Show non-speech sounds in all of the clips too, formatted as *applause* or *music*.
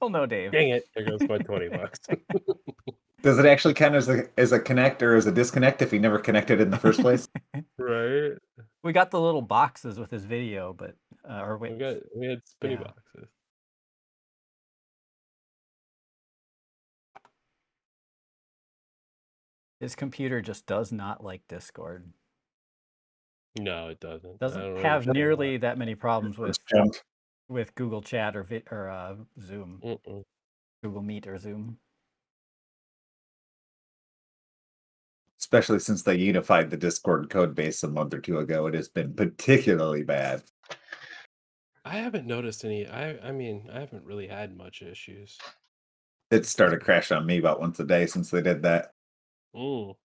Still no Dave. Dang it! There goes my twenty *laughs* bucks. Does it actually count as a as a connect or as a disconnect if he never connected in the first place? *laughs* right. We got the little boxes with his video, but uh, or We wait, got we had spinny Yeah. boxes. his computer just does not like Discord. No, it doesn't. I Doesn't have why. nearly that many problems with It's junk. With Google Chat or vi- or uh, Zoom, Mm-mm. Google Meet or Zoom. Especially since they unified the Discord code base a month or two ago, it has been particularly bad. I haven't noticed any. I I mean, I haven't really had much issues. It started crashing on me about once a day since they did that. Mm.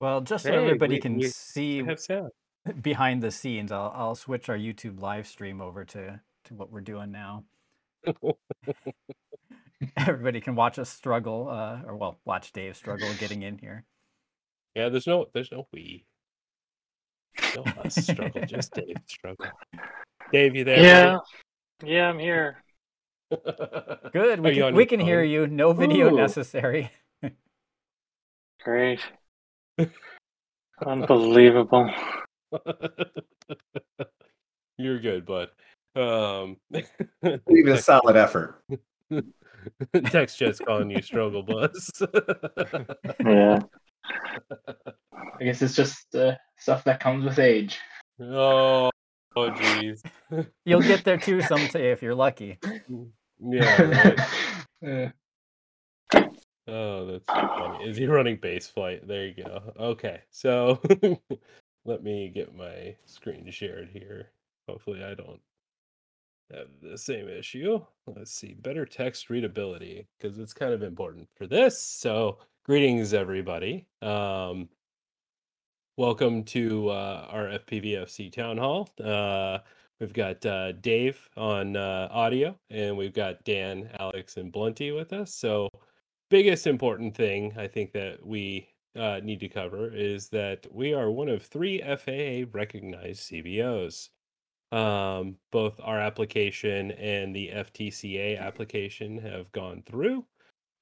Well, just so Hey, everybody we- can we- see have sound. *laughs* behind the scenes, I'll I'll switch our YouTube live stream over to to what we're doing now. *laughs* Everybody can watch us struggle, uh, or well, watch Dave struggle getting in here. Yeah, there's no there's no we. No us struggle, *laughs* just Dave struggle. Dave, you there? Yeah. Yeah, I'm here. Good, Are we you can, on we your can hear phone? you. No video Ooh. necessary. Great. Unbelievable. *laughs* You're good, bud. Um, Even a *laughs* solid effort. *laughs* text just calling you struggle bus. Yeah. I guess it's just uh, stuff that comes with age. oh, oh, jeez. You'll get there too someday if you're lucky. Yeah. Right. Uh, Oh, that's funny. Is he running base flight? There you go. Okay, so *laughs* let me get my screen shared here. Hopefully, I don't have the same issue. Let's see, better text readability because it's kind of important for this. So, greetings, everybody. Um, welcome to uh, our FPVFC town hall. Uh, we've got uh, Dave on uh, audio, and we've got Dan, Alex, and Blunty with us. So, biggest important thing I think that we uh, need to cover is that we are one of three FAA recognized CBOs. Um, both our application and the FTCA application have gone through.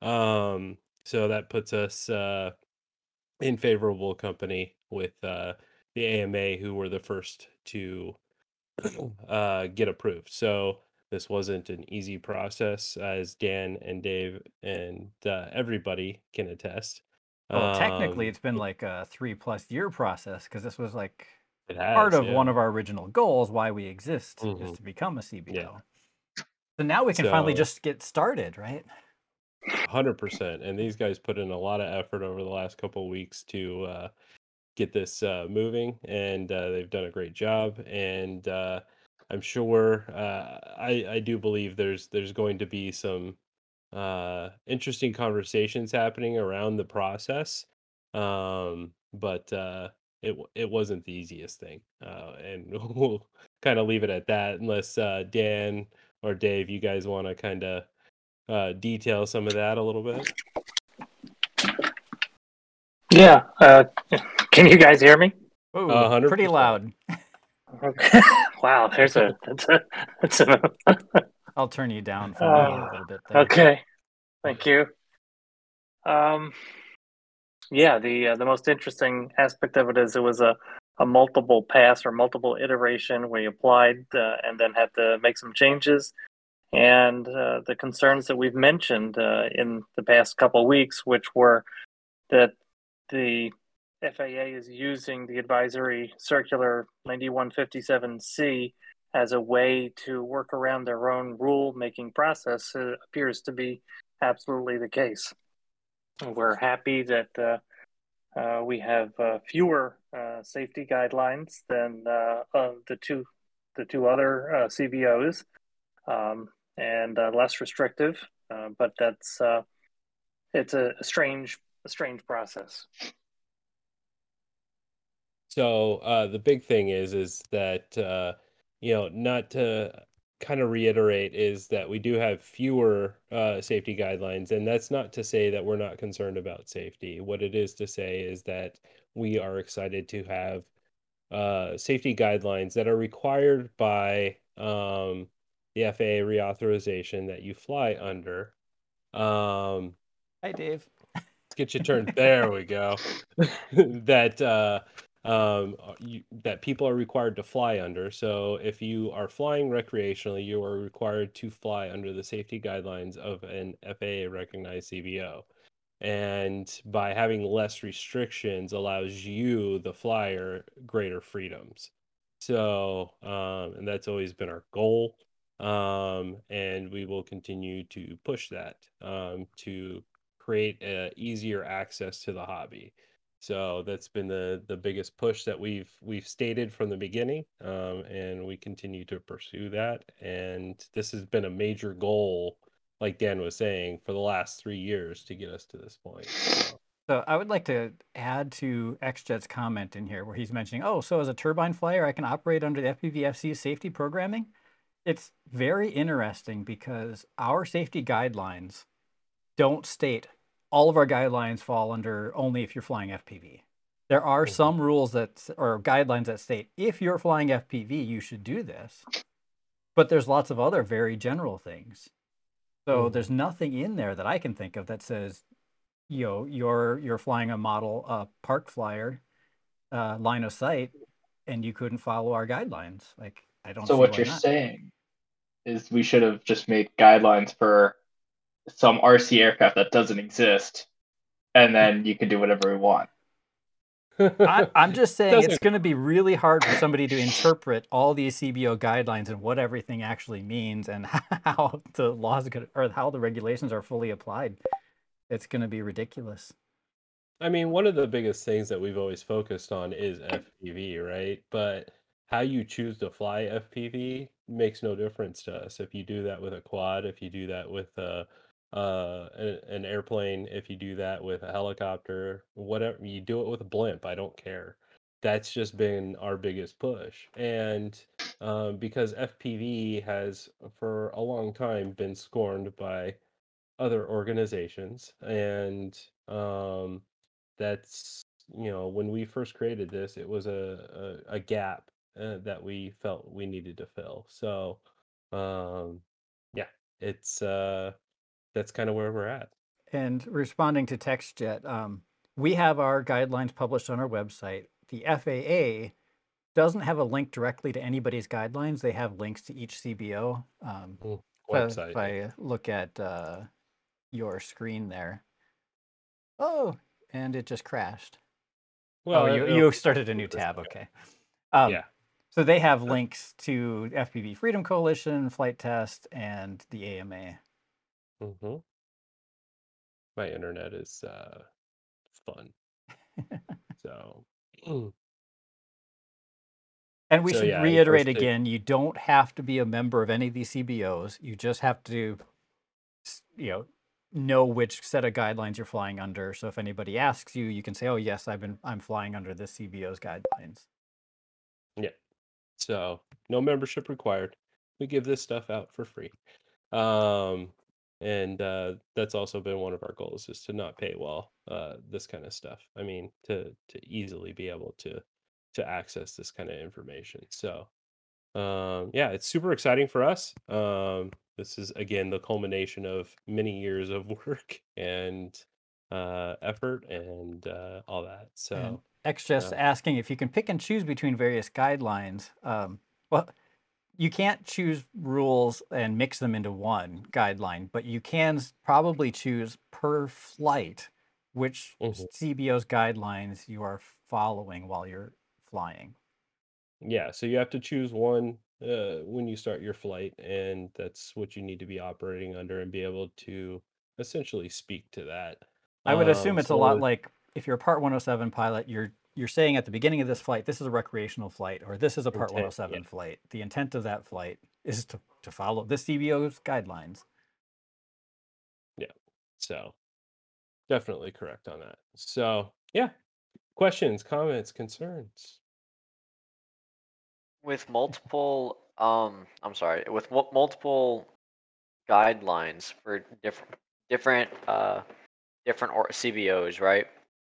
Um, so that puts us uh, in favorable company with uh, the AMA, who were the first to *clears throat* uh, get approved. So this wasn't an easy process, as Dan and Dave and uh, everybody can attest. Well, technically, Um, it's been like a three plus year process because this was like it part of yeah. one of our original goals why we exist is Mhm. to become a CBO. So now we can finally just get started, right? Hundred percent, and these guys put in a lot of effort over the last couple of weeks to uh, get this uh, moving, and uh, they've done a great job. And uh, I'm sure, uh, I I do believe there's there's going to be some uh, interesting conversations happening around the process. Um, but uh, it it wasn't the easiest thing, uh, and *laughs* we'll kind of leave it at that, unless uh, Dan or Dave, you guys want to kind of uh, detail some of that a little bit. Yeah. Uh, can you guys hear me? Ooh, pretty 100%. loud. *laughs* Okay. *laughs* wow. There's a. *laughs* That's a. That's a. *laughs* I'll turn you down for Uh, a little bit there. Okay. Thank you. Um. Yeah. The uh, the most interesting aspect of it is it was a a multiple pass or multiple iteration. We applied uh, and then had to make some changes. And uh, the concerns that we've mentioned uh, in the past couple of weeks, which were that the FAA is using the advisory circular 9157C as a way to work around their own rule making process uh, appears to be absolutely the case. We're happy that uh, uh, we have uh, fewer uh, safety guidelines than uh, the two the two other uh, CBOs, um, and less restrictive. But that's it's a strange a strange process. So uh, the big thing is is that uh, you know not to kind of reiterate is that we do have fewer uh, safety guidelines, and that's not to say that we're not concerned about safety. What it is to say is that we are excited to have uh, safety guidelines that are required by um, the FAA reauthorization that you fly under. Um, Hi, Dave. Let's get you turned. There we go. *laughs* that uh, um, uh, you, that people are required to fly under. So if you are flying recreationally, you are required to fly under the safety guidelines of an FAA recognized CBO. And by having less restrictions allows you, the flyer, greater freedoms. So, um, and that's always been our goal. Um, and we will continue to push that um, to create uh, easier access to the hobby. So that's been the the biggest push that we've we've stated from the beginning, um, and we continue to pursue that. And this has been a major goal, like Dan was saying, for the last three years to get us to this point. So, So I would like to add to XJet's comment in here where he's mentioning, oh, so as a turbine flyer, I can operate under the FPVFC safety programming. It's very interesting because our safety guidelines don't state all of our guidelines fall under only if you're flying FPV. There are Mhm. some rules that or guidelines that state if you're flying FPV, you should do this. But there's lots of other very general things. So Mhm. there's nothing in there that I can think of that says, you know, you're you're flying a model uh, park flyer uh, line of sight, and you couldn't follow our guidelines. Like I don't. So what you're not. saying is we should have just made guidelines for some RC aircraft that doesn't exist, and then you can do whatever we want. *laughs* I, I'm just saying it's Doesn't- going to be really hard for somebody to interpret all these CBO guidelines and what everything actually means and *laughs* how the laws could, or how the regulations are fully applied. It's going to be ridiculous. I mean, one of the biggest things that we've always focused on is FPV, right? But how you choose to fly FPV makes no difference to us. If you do that with a quad, if you do that with a, uh, an airplane, if you do that with a helicopter, whatever, you do it with a blimp, I don't care. That's just been our biggest push. And um, because FPV has, for a long time, been scorned by other organizations and um that's you know when we first created this it was a a, a gap uh, that we felt we needed to fill so um yeah it's uh that's kind of where we're at And responding to TextJet, um, we have our guidelines published on our website. The FAA doesn't have a link directly to anybody's guidelines. They have links to each CBO. Um, website if I look at uh, your screen there, oh, and it just crashed. well oh, you, you started a new tab. Okay. Um, yeah So they have links to FPV Freedom Coalition, Flite Test, and the AMA. Hmm My internet is uh, fun. *laughs* So, And we so should yeah, I reiterate posted. again, you don't have to be a member of any of these CBOs. You just have to, you know, know which set of guidelines you're flying under. So if anybody asks you, you can say, "Oh, yes, I've been I'm flying under this CBO's guidelines." Yeah. So no membership required. We give this stuff out for free. Um, and uh, that's also been one of our goals is to not paywall uh, this kind of stuff. I mean, to to easily be able to to access this kind of information. So um, yeah, it's super exciting for us. Um, this is again the culmination of many years of *laughs* work and uh, effort and uh, all that. And So X just uh, asking if you can pick and choose between various guidelines. Um, well, you can't choose rules and mix them into one guideline, but you can probably choose per flight which mhm. CBO's guidelines you are following while you're flying. Yeah, so you have to choose one uh, when you start your flight, and that's what you need to be operating under and be able to essentially speak to that. I would assume Um, it's a lot like if you're a Part 107 pilot, you're you're saying at the beginning of this flight, this is a recreational flight, or this is a Part intent, yeah, 107 flight. The intent of that flight is to, to follow the CBO's guidelines. yeah. So definitely correct on that. So yeah, questions, comments, concerns. with multiple um i'm sorry with mul- multiple guidelines for different different uh different or cbos right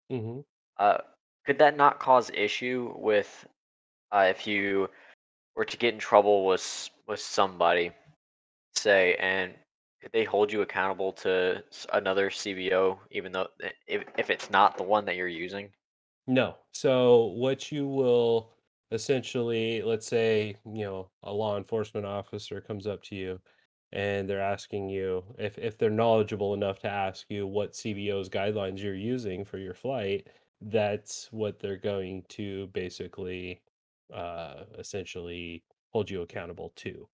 hmm uh could that not cause issue with uh if you were to get in trouble with with somebody say and could they hold you accountable to another cbo even though if, if it's not the one that you're using No. So what you will essentially, let's say, you know, a law enforcement officer comes up to you and they're asking you if if they're knowledgeable enough to ask you what CBO's guidelines you're using for your flight, that's what they're going to basically uh essentially hold you accountable to.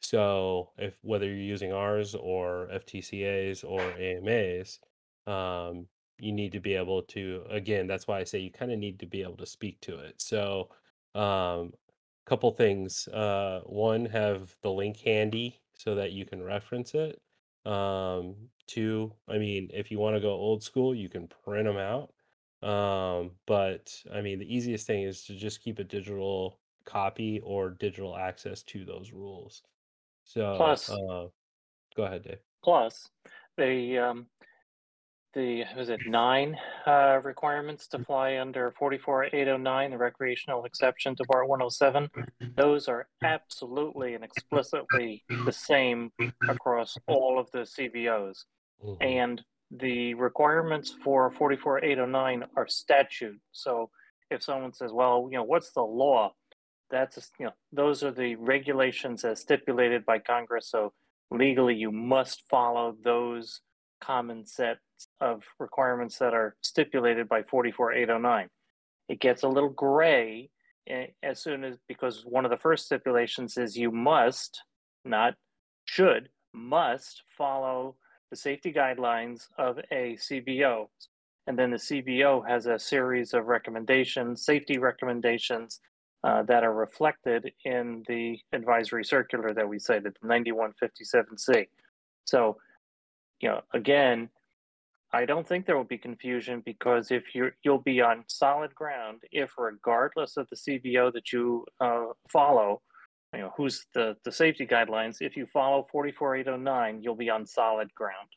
So if whether you're using ours or FTCAs or AMAs, um, you need to be able to, again, that's why I say you kind of need to be able to speak to it. So, um, couple things. Uh, one, have the link handy so that you can reference it. Um, two, I mean, if you want to go old school, you can print them out. Um, but I mean, the easiest thing is to just keep a digital copy or digital access to those rules. So, Plus, uh, go ahead, Dave. plus the um, the was it nine uh, requirements to fly under 44809, the recreational exception to Part 107. Those are absolutely and explicitly the same across all of the CBOs. Mhm. and the requirements for 44809 are statute. So if someone says, well, you know, what's the law? That's, you know, those are the regulations as stipulated by Congress. So legally, you must follow those common sets of requirements that are stipulated by 44809. It gets a little gray eh, as soon as, because one of the first stipulations is you must, not should, must follow the safety guidelines of a CBO. And then the CBO has a series of recommendations, safety recommendations uh, that are reflected in the advisory circular that we cited, 9157C. So, you know, again, I don't think there will be confusion because if you're you'll be on solid ground if regardless of the CBO that you uh, follow, you know who's the the safety guidelines. If you follow 44809, you'll be on solid ground.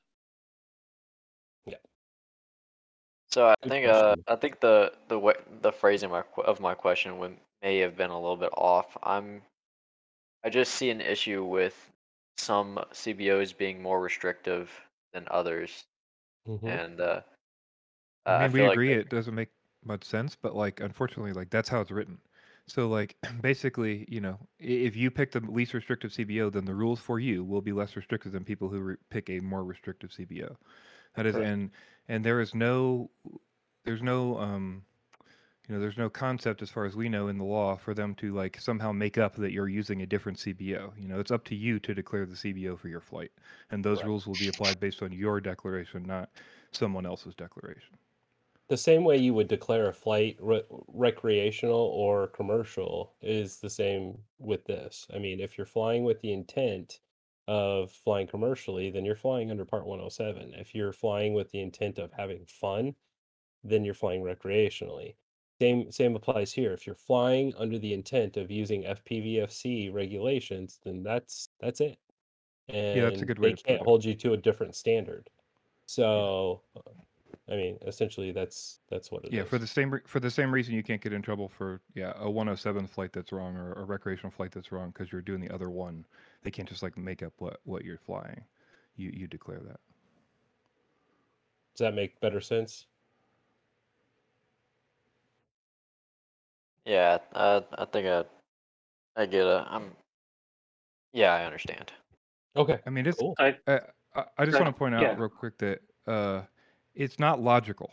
Yeah so I Good think uh. I think the the way the phrasing my, of my question would, may have been a little bit off. I'm I just see an issue with some CBOs being more restrictive than others, Mhm. and uh, I I we feel like agree it doesn't make much sense, but like, unfortunately, like that's how it's written. So, like, *clears throat* basically, you know, i- if you pick the least restrictive CBO, then the rules for you will be less restrictive than people who re- pick a more restrictive CBO. That is, Correct. and and there is no, there's no, um, you know, there's no concept, as far as we know, in the law for them to like somehow make up that you're using a different CBO. You know, it's up to you to declare the CBO for your flight, and those Right. rules will be applied based on your declaration, not someone else's declaration. The same way you would declare a flight re- recreational or commercial is the same with this. I mean, if you're flying with the intent of flying commercially, then you're flying under Part 107. If you're flying with the intent of having fun, then you're flying recreationally. Same same applies here. If you're flying under the intent of using FPVFC regulations, then that's that's it. And Yeah, that's a good way they to can't hold you to a different standard. So, uh, I mean, essentially, that's that's what it is. Yeah, for the same re- for the same reason you can't get in trouble for yeah a 107 flight that's wrong or a recreational flight that's wrong because you're doing the other one. They can't just like make up what what you're flying. You you declare that. Does that make better sense? Yeah, uh, I think I, I get it. I'm. Yeah, I understand. Okay. I mean, it's Cool. I, uh, I, I just Right, want to point out yeah. real quick that uh, it's not logical.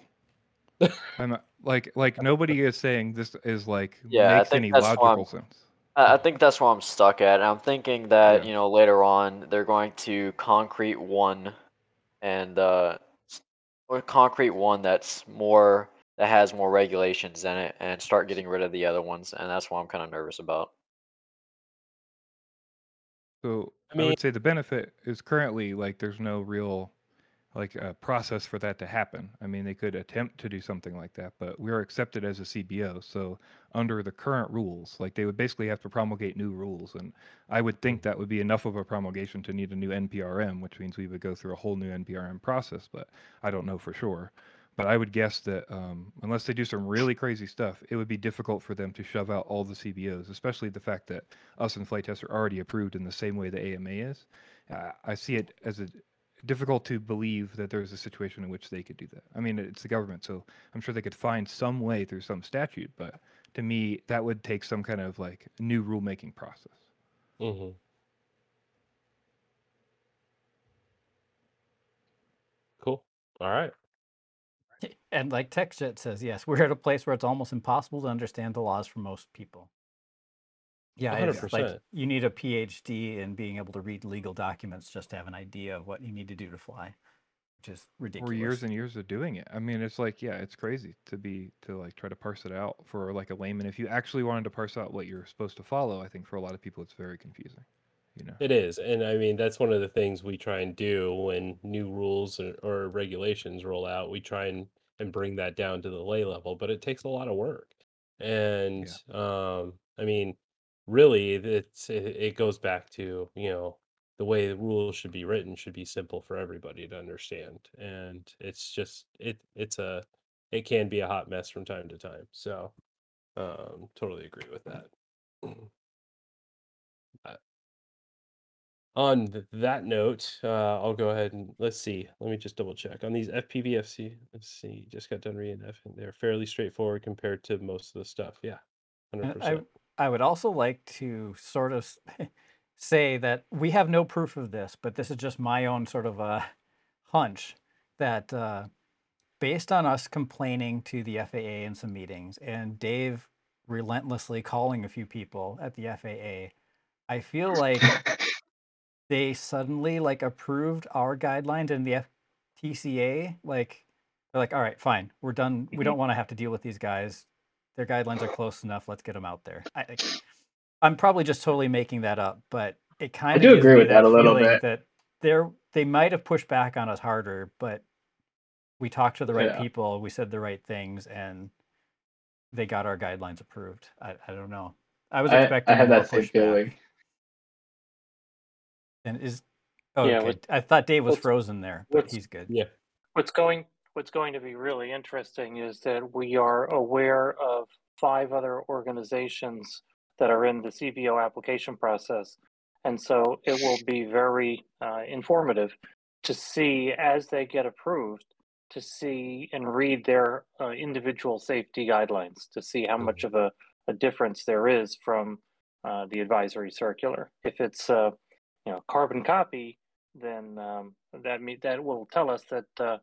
I'm not, like like nobody is saying this is like *laughs* Yeah, I makes think any that's logical sense. I, I think that's where I'm stuck at. I'm thinking that Yeah. you know later on they're going to concrete one, and uh, or concrete one that's more that has more regulations in it, and start getting rid of the other ones, and that's what I'm kind of nervous about. So I I, would say the benefit is currently like there's no real like a process for that to happen. I mean, they could attempt to do something like that, but we're accepted as a CBO. So under the current rules, like they would basically have to promulgate new rules, and I would think that would be enough of a promulgation to need a new NPRM, which means we would go through a whole new NPRM process. But I don't know for sure. But I would guess that um, unless they do some really crazy stuff, it would be difficult for them to shove out all the CBOs, especially the fact that us and Flite Test are already approved in the same way the AMA is. I see it as a difficult to believe that there's a situation in which they could do that. I mean, it's the government, so I'm sure they could find some way through some statute, but to me, that would take some kind of like new rulemaking process. hmm Cool. All right. *laughs* And like TechJet says, yes, we're at a place where it's almost impossible to understand the laws for most people. Yeah, it's like 100%. you need a PhD in being able to read legal documents just to have an idea of what you need to do to fly, which is ridiculous. Or years and years of doing it. I mean, it's like, yeah, it's crazy to be to like try to parse it out for like a layman. If you actually wanted to parse out what you're supposed to follow, I think for a lot of people it's very confusing. You know. It is. And I mean, that's one of the things we try and do when new rules or, or regulations roll out. We try and, and bring that down to the lay level, but it takes a lot of work. And um, I mean, really, it's it, it goes back to, you know, the way the rules should be written should be simple for everybody to understand. And it's just it it's a it can be a hot mess from time to time. So um, totally agree with that. Uh, on th- that note, uh, I'll go ahead and let's see. Let me just double check on these FPVFC. Let's see, just got done reading F, and they're fairly straightforward compared to most of the stuff. Yeah, hundred And I, percent. I would also like to sort of *laughs* say that we have no proof of this, but this is just my own sort of a *laughs* hunch that uh, based on us complaining to the FAA in some meetings and Dave relentlessly calling a few people at the FAA, I feel like *laughs* they suddenly like approved our guidelines and the FTCA. Like they're like, all right, fine, we're done. We Mhm. don't want to have to deal with these guys. Their guidelines are close enough. Let's get them out there. I, I- I'm probably just totally making that up, but it kind of I do agree with that a little bit. That they're they might have pushed back on us harder, but we talked to the right Yeah. people. We said the right things, and they got our guidelines approved. I, I don't know. I was expecting I had that same pushback. feeling. And is oh, Yeah, okay. what- I thought Dave was frozen there, but he's good. Yeah, What's going What's going to be really interesting is that we are aware of five other organizations that are in the CBO application process, and so it will be very uh, informative to see as they get approved to see and read their uh, individual safety guidelines to see how much of a, a difference there is from uh, the advisory circular. If it's uh, you know carbon copy, then um, that me- that will tell us that uh,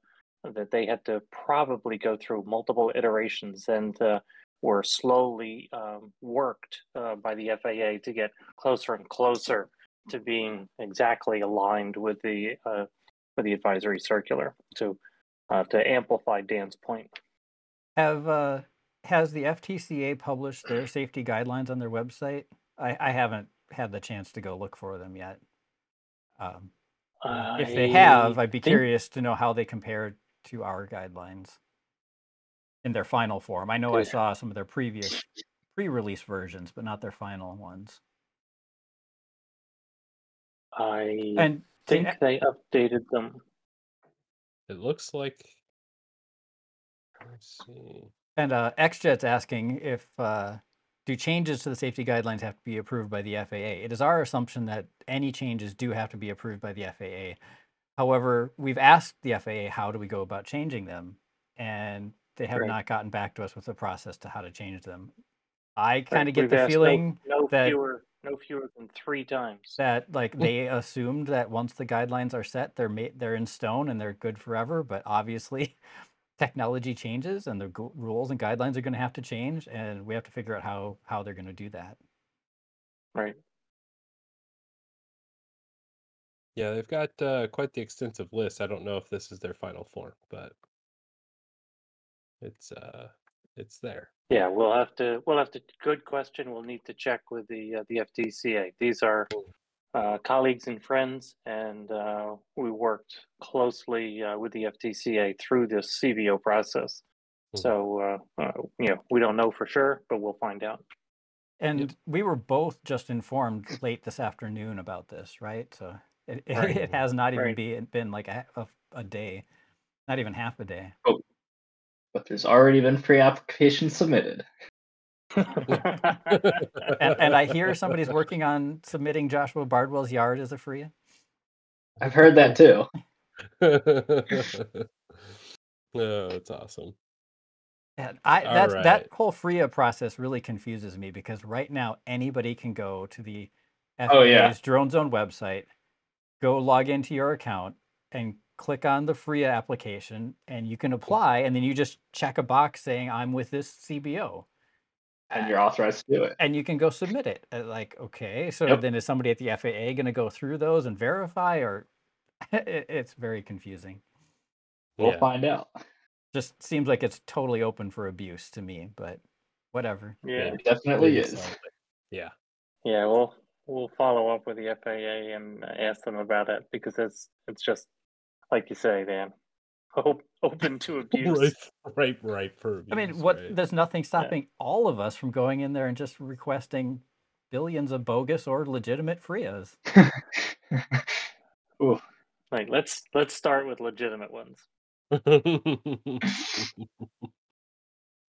that they had to probably go through multiple iterations and uh, were slowly um, worked uh, by the FAA to get closer and closer to being exactly aligned with the uh, with the advisory circular to uh, to amplify Dan's point. Have uh, has the FTCA published their safety guidelines on their website? I, I haven't had the chance to go look for them yet. Um, if they have, I'd be curious to know how they compare to our guidelines in their final form. I know I saw some of their previous pre-release versions, but not their final ones. I And to think they updated them. It looks like. Let's see. And uh, XJet's asking if uh, do changes to the safety guidelines have to be approved by the FAA? It is our assumption that any changes do have to be approved by the FAA. However, we've asked the FAA how do we go about changing them, and they have Right. not gotten back to us with a process to how to change them. I kind Right, of get we've the asked no- feeling no, that fewer no fewer than three times. that like *laughs* they assumed that once the guidelines are set, they're made they're in stone and they're good forever. But obviously, *laughs* technology changes and the gu- rules and guidelines are going to have to change, and we have to figure out how how they're going to do that. Right. Yeah, they've got uh, quite the extensive list. I don't know if this is their final form, but it's uh, it's there. Yeah, we'll have to. We'll have to. Good question. We'll need to check with the uh, the FTCA. These are uh, colleagues and friends, and uh, we worked closely uh, with the FTCA through this CBO process. Mhm. So uh, uh, you know, we don't know for sure, but we'll find out. And we were both just informed late this afternoon about this, right? So it, it, *laughs* Right. it has not even Right. be, been like a, a, a day, not even half a day. Oh, but there's already been pre-application submitted. And, and I hear *laughs* somebody's working on submitting Joshua Bardwell's yard as a FRIA. I've heard that too. *laughs* oh, it's awesome. And I All that's that whole FRIA process really confuses me because right now anybody can go to the FAA's Oh, yeah. drone zone website, go log into your account and click on the FRIA application and you can apply and then you just check a box saying I'm with this CBO. And you're authorized to do it. and you can go submit it. Uh, Like, okay, so Yep. then is somebody at the FAA going to go through those and verify, or *laughs* it's very confusing. We'll Yeah. find out. Just seems like it's totally open for abuse to me, but whatever. yeah, It definitely is. Yeah. yeah. We'll we'll follow up with the FAA and ask them about it because it's it's just like you say, Dan. Op- open to *laughs* abuse. Right, right, right. For I mean, what? right. There's nothing stopping all of us from going in there and just requesting billions of bogus or legitimate FRIAs. *laughs* Ooh, Like let's let's start with legitimate ones. *laughs*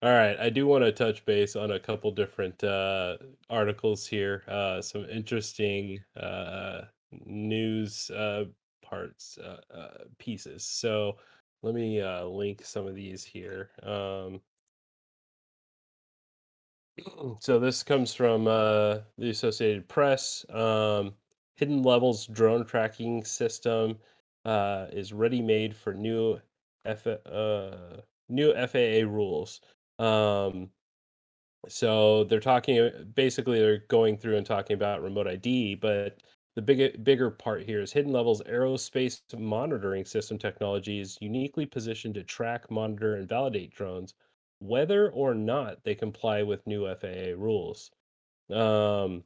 All right, I do want to touch base on a couple different uh, articles here. Uh, some interesting uh, news uh, parts uh, uh, pieces. So let me link some of these here. Um, *clears throat* so this comes from the Associated Press. Um, Hidden Levels drone tracking system is ready made for new F- new FAA rules. Um, so they're talking basically they're going through and talking about remote ID, but the big bigger part here is Hidden Levels aerospace monitoring system technology is uniquely positioned to track, monitor, and validate drones, whether or not they comply with new FAA rules. Um,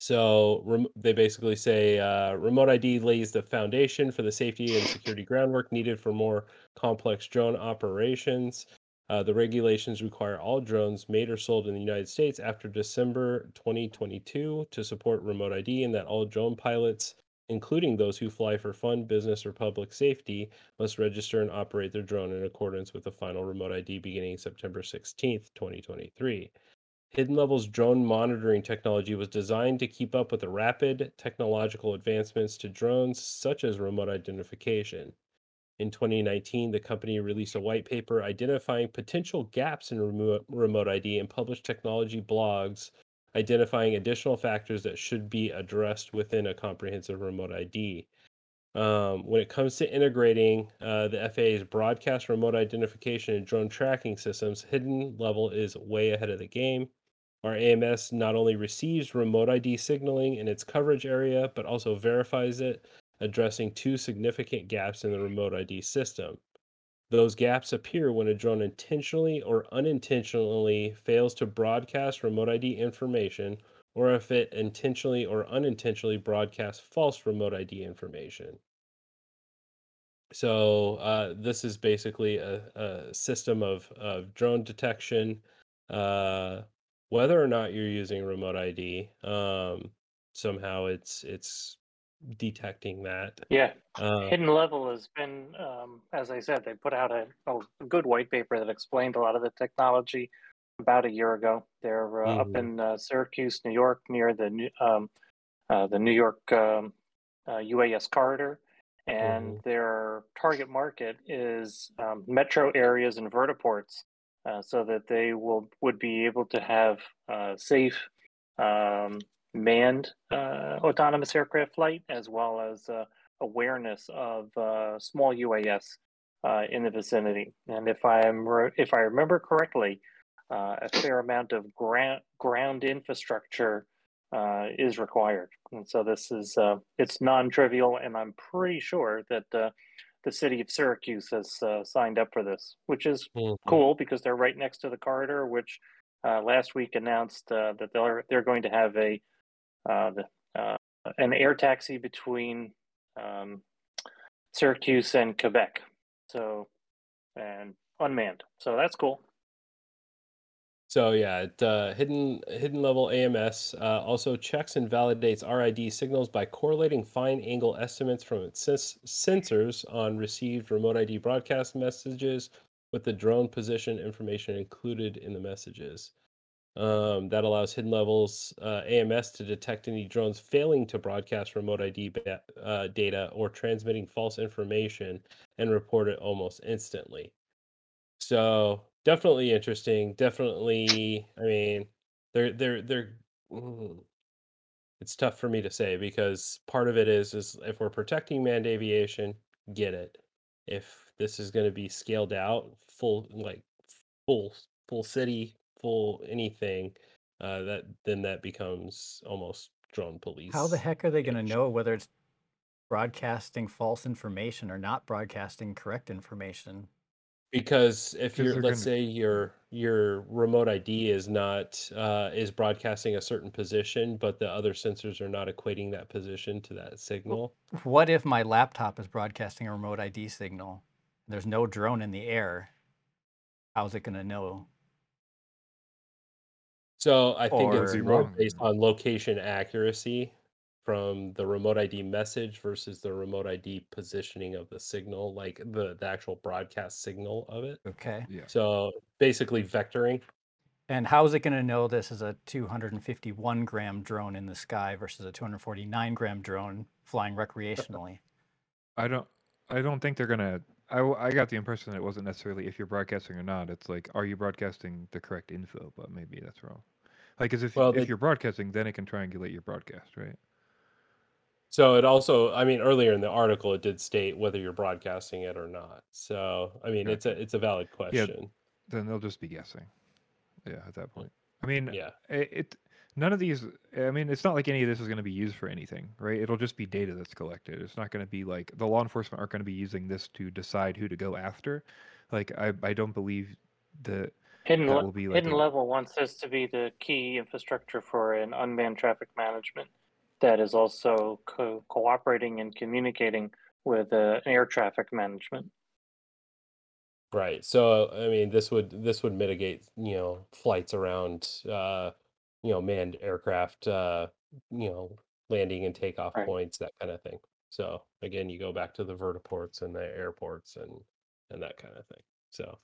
so rem- they basically say uh, remote ID lays the foundation for the safety and security groundwork needed for more complex drone operations. Uh, the regulations require all drones made or sold in the United States after December 2022 to support remote ID, and that all drone pilots, including those who fly for fun, business, or public safety, must register and operate their drone in accordance with the final remote ID beginning September 16th, 2023. Hidden Level's drone monitoring technology was designed to keep up with the rapid technological advancements to drones, such as remote identification. In 2019, the company released a white paper identifying potential gaps in remote, remote ID and published technology blogs identifying additional factors that should be addressed within a comprehensive remote ID. Um, when it comes to integrating uh, the FAA's broadcast remote identification and drone tracking systems, Hidden Level is way ahead of the game. Our AMS not only receives remote ID signaling in its coverage area, but also verifies it, addressing two significant gaps in the remote ID system. Those gaps appear when a drone intentionally or unintentionally fails to broadcast remote ID information, or if it intentionally or unintentionally broadcasts false remote ID information. So uh, this is basically a, a system of, of drone detection, uh, whether or not you're using remote ID. Um, somehow it's it's detecting that. Yeah, Uh, Hidden Level has been, um, as I said, they put out a, a good white paper that explained a lot of the technology about a year ago. They're uh, up Mhm. in uh, Syracuse, New York, near the New- um, uh, the New York um, uh, UAS corridor, and their target market is um, metro areas and vertiports, uh, so that they will would be able to have uh, safe um, manned uh, autonomous aircraft flight as well as uh, awareness of uh, small UAS uh, in the vicinity. And if I'm re- if I remember correctly, uh, a fair amount of ground ground infrastructure uh, is required. And so this is uh, it's non-trivial, and I'm pretty sure that uh, the city of Syracuse has uh, signed up for this, which is mhm. cool because they're right next to the corridor, which uh, last week announced uh, that they're they're going to have a the, uh, an air taxi between um, Syracuse and Quebec. So and unmanned. So that's cool. So yeah, it, uh, hidden hidden level AMS uh, also checks and validates RID signals by correlating fine angle estimates from its sens- sensors on received remote ID broadcast messages with the drone position information included in the messages. Um, that allows hidden levels uh, AMS to detect any drones failing to broadcast remote ID ba- uh, data or transmitting false information and report it almost instantly. So definitely interesting. Definitely, I mean, they're they're they're. mm, It's tough for me to say because part of it is is if we're protecting manned aviation, get it. If this is going to be scaled out, full like full full city, full anything, uh, that then that becomes almost drone police. How the heck are they going to know whether it's broadcasting false information or not broadcasting correct information? Because if you're, let's gonna- say your your remote ID is not uh, is broadcasting a certain position, but the other sensors are not equating that position to that signal. What if my laptop is broadcasting a remote ID signal? There's no drone in the air. How's it going to know? So I think it's more Wrong. based on location accuracy from the remote ID message versus the remote ID positioning of the signal, like the, the actual broadcast signal of it. Okay. Yeah. So basically vectoring. And how is it going to know this is a 251 gram drone in the sky versus a 249 gram drone flying recreationally? I don't. I don't think they're gonna. I, I got the impression that it wasn't necessarily if you're broadcasting or not. It's like, are you broadcasting the correct info? But maybe that's wrong. Like, as if Well, if they- you're broadcasting, then it can triangulate your broadcast, right? So it also, I mean, earlier in the article, it did state whether you're broadcasting it or not. So I mean, it's a it's a valid question. Then they'll just be guessing. Yeah, at that mm. point. I mean, Yeah. it, it none of these. I mean, it's not like any of this is going to be used for anything, right? It'll just be data that's collected. It's not going to be like the law enforcement aren't going to be using this to decide who to go after. Like, I I don't believe that Hidden, That will be like Hidden a- Level wants this to be the key infrastructure for an unmanned traffic management that is also co- cooperating and communicating with uh, air traffic management. Right. So I mean, this would this would mitigate, you know, flights around uh, you know, manned aircraft uh, you know, landing and takeoff Right. points, that kind of thing. So again, you go back to the vertiports and the airports and and that kind of thing. So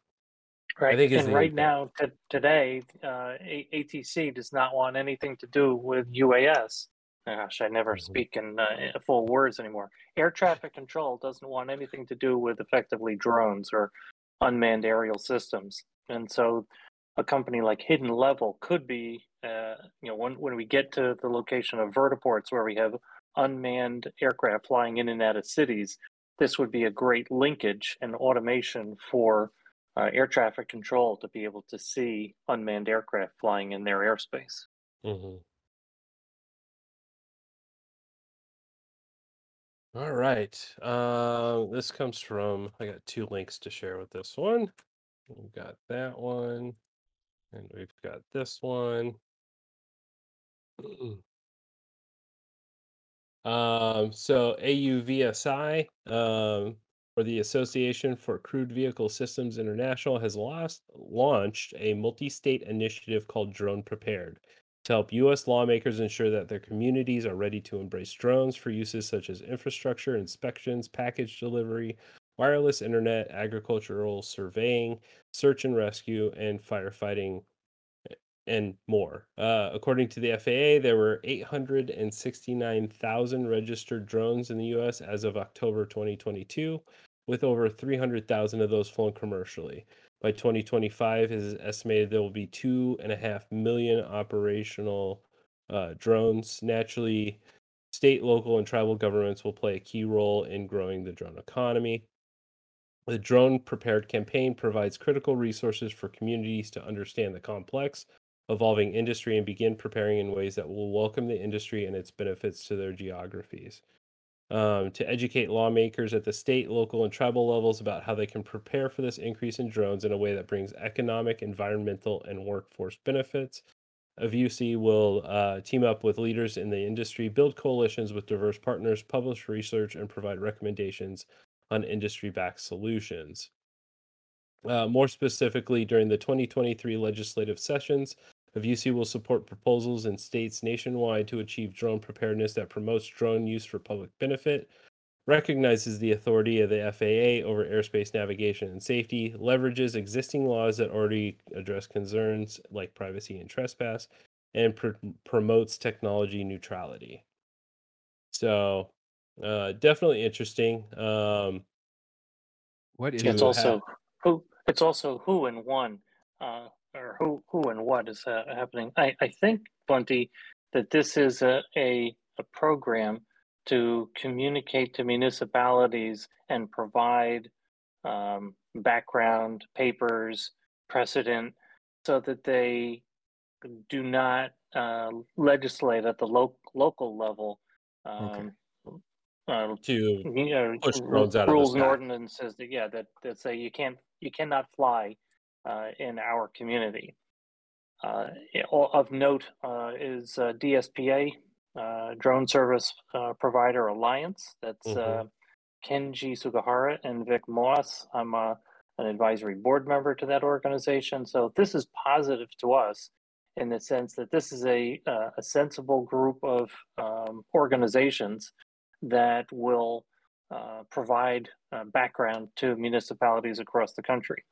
Right. think and right now, t- today, uh, A- ATC does not want anything to do with UAS. Gosh, I never Mhm. speak in uh, full words anymore. Air traffic control doesn't want anything to do with effectively drones or unmanned aerial systems. And so, a company like Hidden Level could be, uh, you know, when when we get to the location of vertiports where we have unmanned aircraft flying in and out of cities, this would be a great linkage and automation for uh, air traffic control to be able to see unmanned aircraft flying in their airspace. hmm All right. Uh, this comes from, I got two links to share with this one. We've got that one, and we've got this one. *clears throat* Um, so AUVSI, um, or the Association for Uncrewed Vehicle Systems International, has lost, launched a multi state initiative called Drone Prepared to help U.S. lawmakers ensure that their communities are ready to embrace drones for uses such as infrastructure, inspections, package delivery, wireless internet, agricultural surveying, search and rescue, and firefighting and more. Uh, according to the FAA, there were 869,000 registered drones in the US as of October 2022, with over 300,000 of those flown commercially. By 2025, it is estimated there will be two and a half million operational uh, drones. Naturally, state, local, and tribal governments will play a key role in growing the drone economy. The Drone Prepared campaign provides critical resources for communities to understand the complex evolving industry and begin preparing in ways that will welcome the industry and its benefits to their geographies. Um, to educate lawmakers at the state, local, and tribal levels about how they can prepare for this increase in drones in a way that brings economic, environmental, and workforce benefits. AUVSI will uh, team up with leaders in the industry, build coalitions with diverse partners, publish research, and provide recommendations on industry backed solutions. Uh, more specifically, during the 2023 legislative sessions, AUVSI will support proposals in states nationwide to achieve drone preparedness that promotes drone use for public benefit, recognizes the authority of the FAA over airspace navigation and safety, leverages existing laws that already address concerns like privacy and trespass, and pr- promotes technology neutrality. So, uh, definitely interesting. Um, What is It's to also have who it's also who and one uh, or who who and what is uh, happening. I, I think Blunty that this is a, a a program to communicate to municipalities and provide um, background papers, precedent, so that they do not uh, legislate at the lo- local level. Um, uh, to know, push out of the rules and ordinances that yeah that that say you can't you cannot fly uh, in our community. Uh, of note uh, is uh, DSPA, uh, Drone Service uh, Provider Alliance. That's Mhm. uh, Kenji Sugahara and Vic Moss. I'm uh, an advisory board member to that organization. So this is positive to us in the sense that this is a, uh, a sensible group of um, organizations that will uh, provide uh, background to municipalities across the country.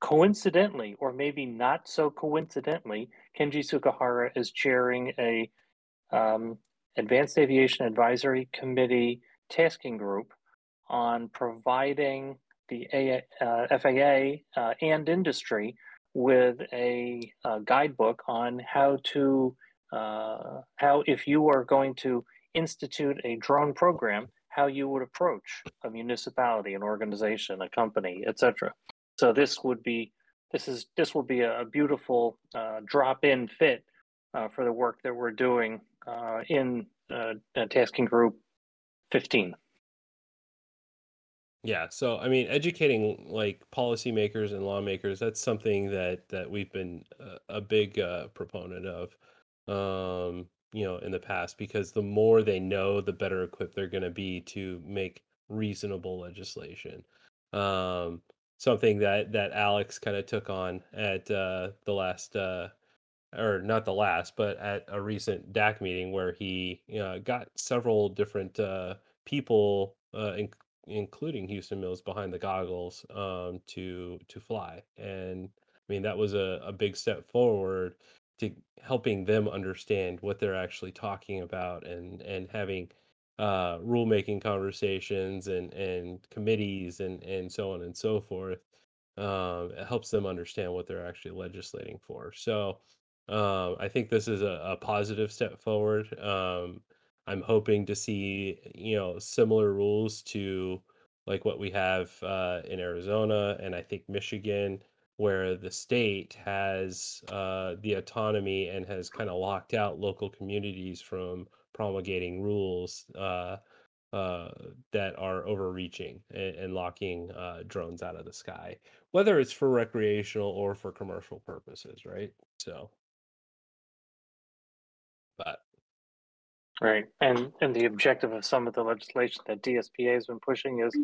Coincidentally, or maybe not so coincidentally, Kenji Sugahara is chairing a um, Advanced Aviation Advisory Committee tasking group on providing the A- uh, FAA uh, and industry with a, uh guidebook on how to uh, how if you are going to institute a drone program, how you would approach a municipality, an organization, a company, etc. So this would be this is this will be a, beautiful uh, drop-in fit uh, for the work that we're doing uh, in uh, tasking group 15. Yeah, so I mean, educating like policymakers and lawmakers, that's something that that we've been a, a big uh, proponent of, um, you know, in the past because the more they know, the better equipped they're going to be to make reasonable legislation. Um, something that that Alex kind of took on at uh, the last uh, or not the last, but at a recent DAC meeting where he uh, got several different uh, people, uh, in, including Houston Mills, behind the goggles um, to to fly, and I mean that was a, a big step forward to helping them understand what they're actually talking about and and having uh, rulemaking conversations and and committees and and so on and so forth. Um, it helps them understand what they're actually legislating for. So um, I think this is a, a positive step forward. Um, I'm hoping to see you know similar rules to like what we have uh, in Arizona and I think Michigan, where the state has uh, the autonomy and has kind of locked out local communities from promulgating rules uh, uh, that are overreaching and, and locking uh, drones out of the sky, whether it's for recreational or for commercial purposes, right? So, but Right, and and the objective of some of the legislation that DSPA has been pushing is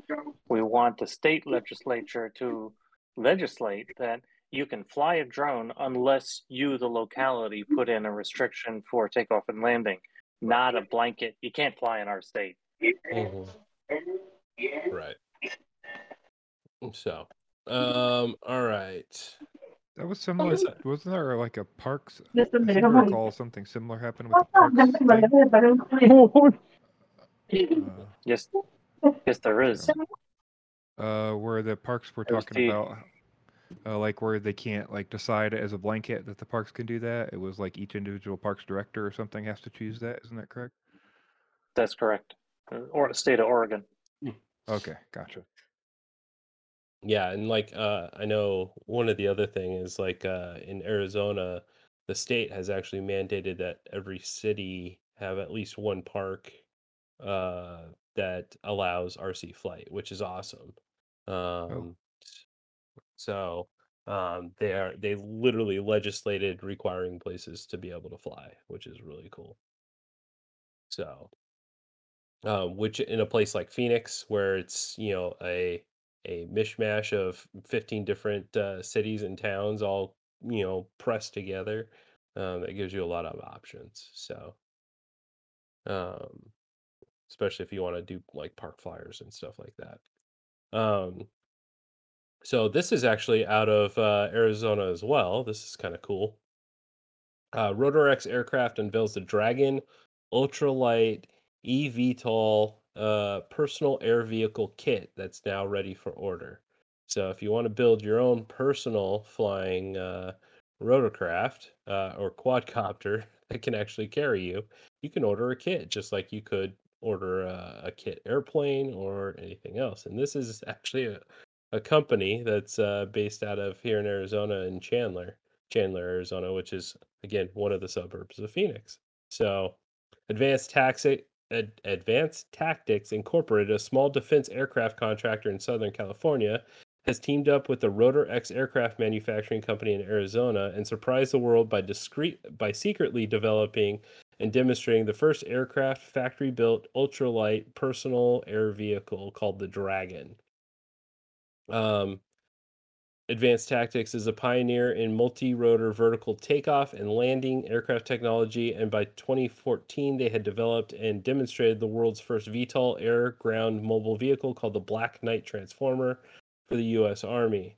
we want the state legislature to legislate that you can fly a drone unless you, the locality, put in a restriction for takeoff and landing, not a blanket. You can't fly in our state. mhm. right. So, um, all right. That was similar. Wasn't there like a parks? I Just a seem minute, to I'm on. recall something similar happened with the parks thing. Uh, Yes, yes, there is. Uh, where the parks were There's talking the- about, uh, like where they can't like decide as a blanket that the parks can do that. It was like each individual parks director or something has to choose that. Isn't that correct? That's correct. Uh, Or state of Oregon. Okay, gotcha. Yeah, and like uh I know one of the other thing is like uh in Arizona, the state has actually mandated that every city have at least one park uh that allows RC flight, which is awesome. Um s- so um they are they literally legislated requiring places to be able to fly, which is really cool. So um, which in a place like Phoenix, where it's you know a a mishmash of 15 different uh, cities and towns all you know pressed together, um, that gives you a lot of options. So, um, especially if you want to do like park flyers and stuff like that. Um, so this is actually out of uh, Arizona as well. This is kind of cool. Uh, RotorX Aircraft unveils the Dragon ultralight eVTOL uh, personal air vehicle kit that's now ready for order. So if you want to build your own personal flying uh, rotorcraft uh, or quadcopter *laughs* that can actually carry you, you can order a kit just like you could order a, a kit airplane or anything else. And this is actually a, a company that's uh, based out of here in Arizona in Chandler, Chandler, Arizona, which is again one of the suburbs of Phoenix. So, Advanced Taxi Ad- Advanced Tactics Incorporated, a small defense aircraft contractor in Southern California, has teamed up with the RotorX aircraft manufacturing company in Arizona and surprised the world by discreet by secretly developing and demonstrating the first aircraft factory built ultralight personal air vehicle called the Dragon. Um, Advanced Tactics is a pioneer in multi rotor vertical takeoff and landing aircraft technology, and by 2014, they had developed and demonstrated the world's first VTOL air ground mobile vehicle called the Black Knight Transformer for the U.S. Army.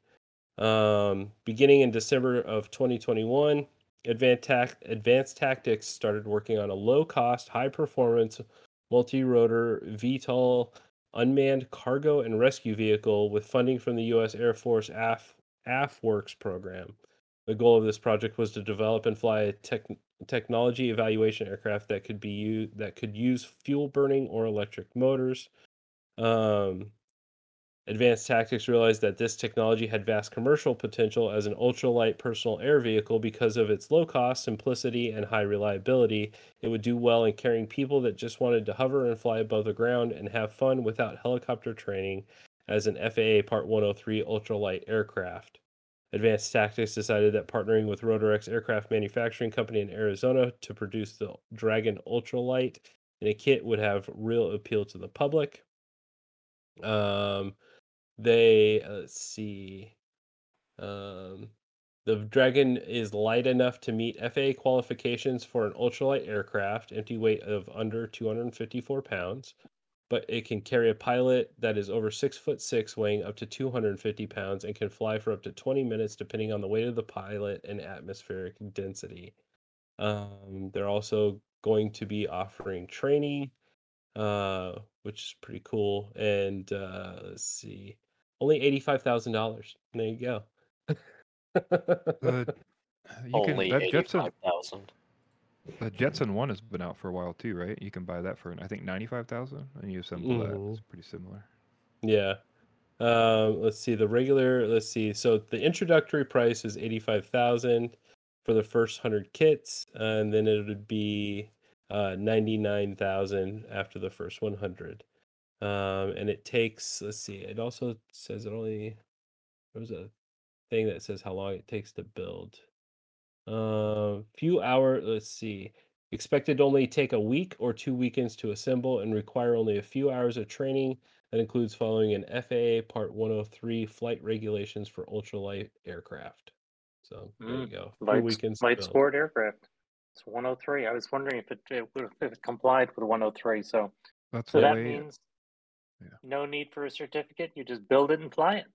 Um, beginning in December of 2021, Advanced, Tac- Advanced Tactics started working on a low cost, high performance multi rotor VTOL unmanned cargo and rescue vehicle with funding from the U.S. Air Force AF, AFWERX program. The goal of this project was to develop and fly a tech, technology evaluation aircraft that could be that could use fuel burning or electric motors. Um, Advanced Tactics realized that this technology had vast commercial potential as an ultralight personal air vehicle because of its low cost, simplicity, and high reliability. It would do well in carrying people that just wanted to hover and fly above the ground and have fun without helicopter training as an FAA Part 103 ultralight aircraft. Advanced Tactics decided that partnering with RotorX Aircraft Manufacturing Company in Arizona to produce the Dragon Ultralight in a kit would have real appeal to the public. Um, they uh, let's see. Um, the Dragon is light enough to meet FAA qualifications for an ultralight aircraft, empty weight of under 254 pounds, but it can carry a pilot that is over six foot six, weighing up to 250 pounds, and can fly for up to 20 minutes, depending on the weight of the pilot and atmospheric density. Um, they're also going to be offering training, uh, which is pretty cool. And uh, let's see, only eighty-five thousand dollars. There you go. The, *laughs* you can Only that Jetson eighty-five thousand. The Jetson one has been out for a while too, right? You can buy that for I think ninety five thousand, and you assemble that. Mhm. It's pretty similar. Yeah. Um, let's see the regular. Let's see. So the introductory price is eighty five thousand for the first hundred kits, and then it would be uh, ninety nine thousand after the first one hundred. Um, and it takes. Let's see. It also says it only. There's a thing that says how long it takes to build. Um, few hours, Let's see. Expected to only take a week or two weekends to assemble and require only a few hours of training. That includes following an FAA Part 103 flight regulations for ultralight aircraft. So there you Mm, go. Few Light, weekends light sport aircraft. It's 103. I was wondering if it, it if it complied with 103. So That's so the that means Yeah. no need for a certificate. You just build it and fly it.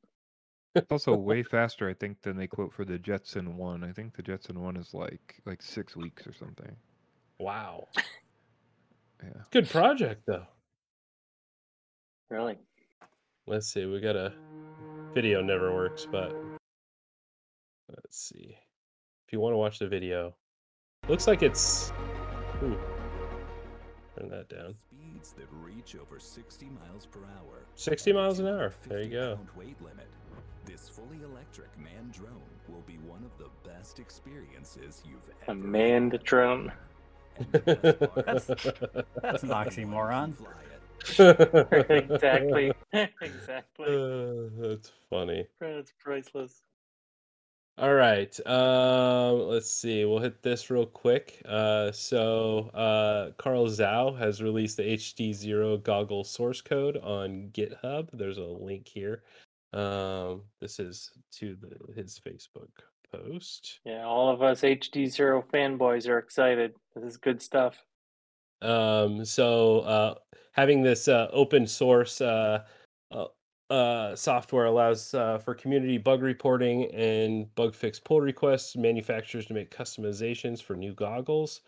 It's also *laughs* way faster, I think, than they quote for the Jetson one. I think the Jetson one is like like six weeks or something. Wow. *laughs* Yeah. Good project though. Really. Let's see. We got a video never works, but let's see. If you want to watch the video, looks like it's. Ooh. Turn that down. Speeds that reach over 60 miles per hour. 60 miles an hour. There you go. weight limit. This fully electric manned drone will be one of the best experiences you've A ever manned had. drone. And the *laughs* That's- is that's an oxymoron. *laughs* exactly. *laughs* exactly. Uh, that's funny. That's priceless. All right. Um, let's see. We'll hit this real quick. Uh, so uh, Carl Zhao has released the HD Zero goggle source code on GitHub. There's a link here. Um, this is to the, his Facebook post. Yeah, all of us HD Zero fanboys are excited. This is good stuff. Um, so uh, having this uh, open source uh, software allows uh, for community bug reporting and bug fix pull requests, manufacturers to make customizations for new goggles,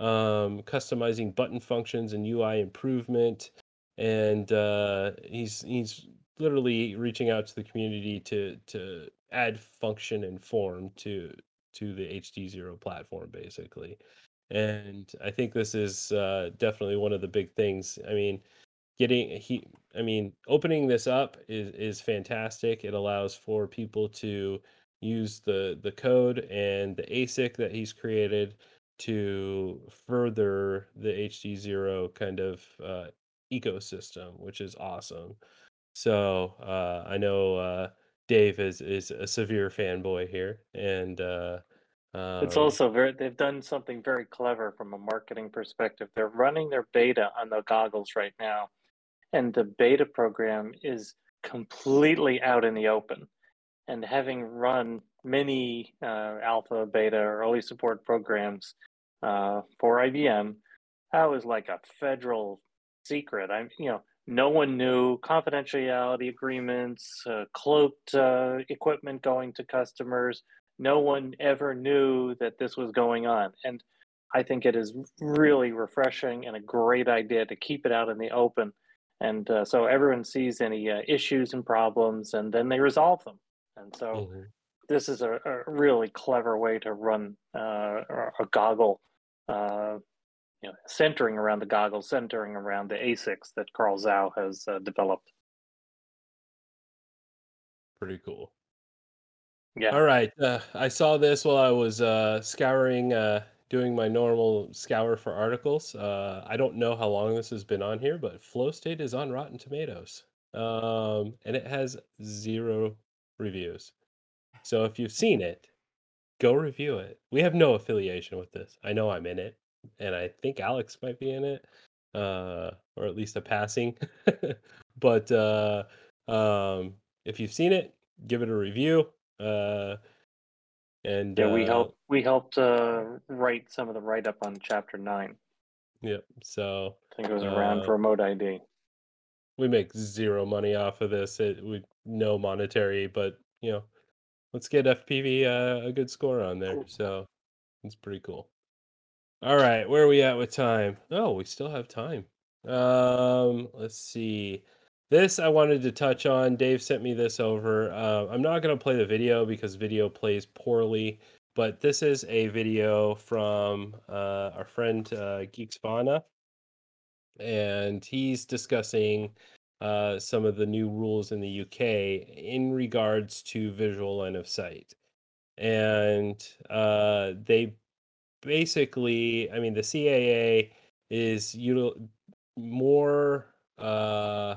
um, customizing button functions and UI improvement, and uh, he's he's literally reaching out to the community to to add function and form to to the HD Zero platform, basically. And I think this is uh, definitely one of the big things. I mean, getting he, I mean, opening this up is is fantastic. It allows for people to use the the code and the ASIC that he's created to further the HD Zero kind of uh, ecosystem, which is awesome. So uh, I know uh, Dave is is a severe fanboy here, and uh, It's um, also very, they've done something very clever from a marketing perspective. They're running their beta on the goggles right now, and the beta program is completely out in the open. And having run many uh, alpha, beta, or early support programs uh, for IBM, that was like a federal secret. I'm, you know, no one knew confidentiality agreements, uh, cloaked uh, equipment going to customers no one ever knew that this was going on. And I think it is really refreshing and a great idea to keep it out in the open. And uh, so everyone sees any uh, issues and problems and then they resolve them. And so mhm. this is a, a really clever way to run uh, a goggle, uh, you know, centering around the goggles, centering around the ASICs that Carl Zhao has uh, developed. pretty cool. Yeah. All right. Uh, I saw this while I was uh, scouring, uh, doing my normal scour for articles. Uh, I don't know how long this has been on here, but Flow State is on Rotten Tomatoes, um, and it has zero reviews. So if you've seen it, go review it. We have no affiliation with this. I know I'm in it, and I think Alex might be in it, uh, or at least a passing. *laughs* but uh, um, if you've seen it, give it a review. Uh, and Yeah, we uh, helped we helped uh, write some of the write up on chapter nine. Yep. So I think it was around Uh, remote ID. we make zero money off of this. It we no monetary, but you know, let's get FPV uh, a good score on there. Cool. So it's pretty cool. All right, where are we at with time? Oh, we still have time. Um, let's see. This I wanted to touch on. Dave sent me this over. Uh, I'm not going to play the video because video plays poorly but this is a video from uh, our friend uh, and he's discussing uh, some of the new rules in the UK in regards to visual line of sight. And uh, they basically, I mean, the CAA is util- more uh,